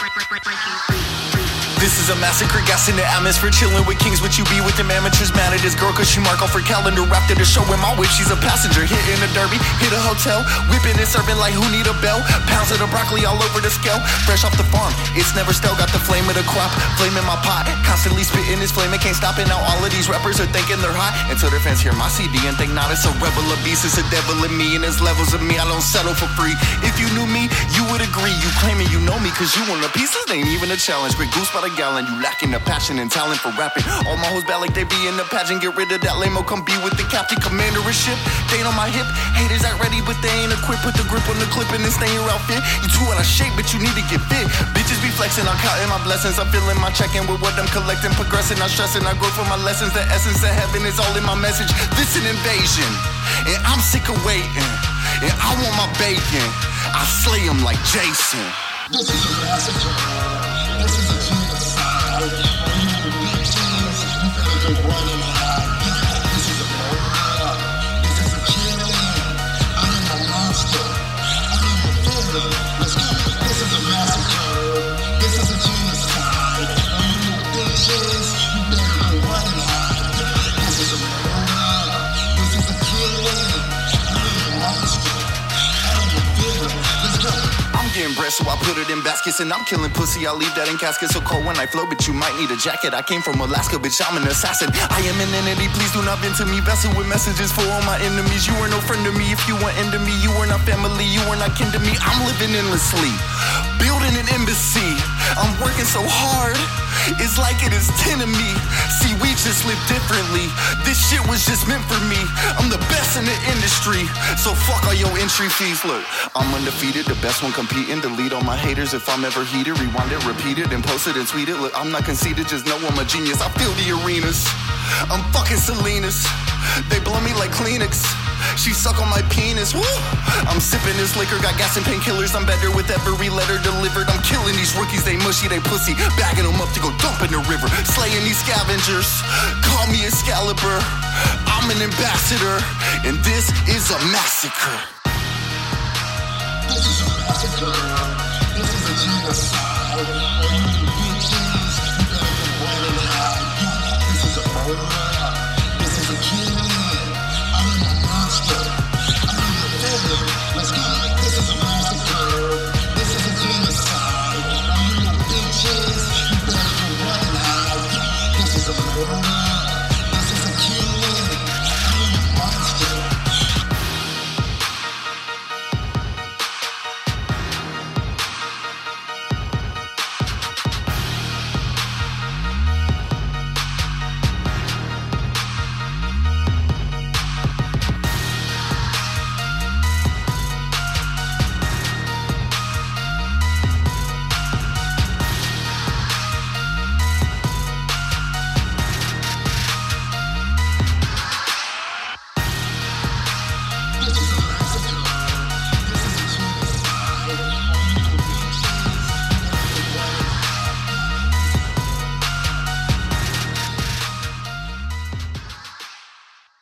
break, break, break, breaking free. This is a massacre, gas in the atmosphere, chilling with kings. But you be with them amateurs, mad at this girl, cause she mark off her calendar. Wrapped in a show in my whip, she's a passenger. Hitting a derby, hit a hotel, whipping and serving like who need a bell. Pounds of the broccoli all over the scale. Fresh off the farm, it's never stale. Got the flame of the crop, flame in my pot. Constantly spitting this flame, it can't stop it. Now all of these rappers are thinking they're hot. Until their fans hear my CD and think, nah, it's a rebel, of beast, it's a devil in me. And there's levels of me, I don't settle for free. If you knew me, you would agree. You claiming you know me, cause you want a piece, this ain't even a challenge. Big goose by the gallon, you lacking the passion and talent for rapping. All my hoes bad like they be in the pageant. Get rid of that lame come be with the captain, commander of ship. Date on my hip, haters act ready, but they ain't equipped. Put the grip on the clip and then stay your outfit. You too out of shape, but you need to get fit. Bitches be flexing, I'm counting my blessings. I'm feeling my check-in with what I'm collecting, progressing, I'm stressing. I grow from my lessons. The essence of heaven is all in my message. This an invasion, and I'm sick of waiting. And I want my bacon. I slay him like Jason. This is a. This is a When you Bread, so I put it in baskets, and I'm killing pussy. I leave that in caskets so cold when I flow, but you might need a jacket. I came from Alaska, bitch. I'm an assassin. I am an entity. Please do not vent to me. Vessel with messages for all my enemies. You are no friend to me. If you want end to me, you are not family. You are not kin to me. I'm living endlessly, building an embassy. I'm working so hard. It's like it is 10 of me. See, we just live differently. This shit was just meant for me. I'm the best in the industry. So fuck all your entry fees. Look, I'm undefeated, the best one competing. Delete all my haters if I'm ever heated. Rewind it, repeat it, and post it and tweet it. Look, I'm not conceited, just know I'm a genius. I fill the arenas. I'm fucking Salinas. They blow me like Kleenex. She suck on my penis. Woo! I'm sipping this liquor, got gas and painkillers. I'm better with every letter delivered. I'm killing these rookies, they mushy, they pussy. Bagging them up to go dump in the river. Slaying these scavengers. Call me Excalibur. I'm an ambassador, and this is a massacre. This is a massacre. This is a genocide. You cheese,